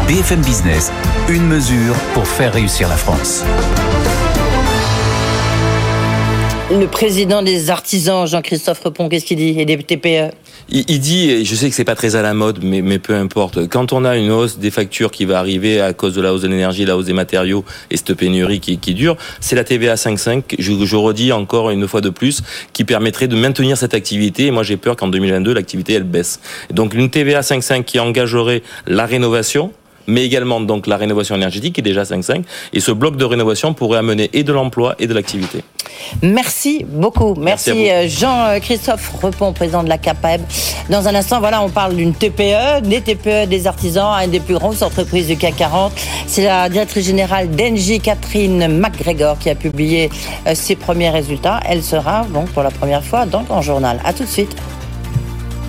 BFM Business, une mesure pour faire réussir la France. Le président des artisans, Jean-Christophe Repon, qu'est-ce qu'il dit? Et des TPE il, dit, et je sais que c'est pas très à la mode, mais, mais peu importe, quand on a une hausse des factures qui va arriver à cause de la hausse de l'énergie, la hausse des matériaux et cette pénurie qui, qui dure, c'est la TVA 5.5, je, je redis encore une fois de plus, qui permettrait de maintenir cette activité. Et moi j'ai peur qu'en 2022, l'activité elle baisse. Donc une TVA 5.5 qui engagerait la rénovation, mais également donc la rénovation énergétique qui est déjà 5.5 et ce bloc de rénovation pourrait amener et de l'emploi et de l'activité. Merci beaucoup. Merci, euh, Jean-Christophe Repon, président de la CAPEB. Dans un instant, voilà, on parle d'une TPE, des TPE des artisans, une des plus grosses entreprises du CAC 40. C'est la directrice générale d'Engie, Catherine McGregor, qui a publié euh, ses premiers résultats. Elle sera donc pour la première fois dans ton journal. À tout de suite.